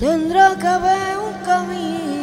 tendrá que haber un camino.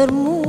ಧರ್ಮೋ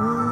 Ooh.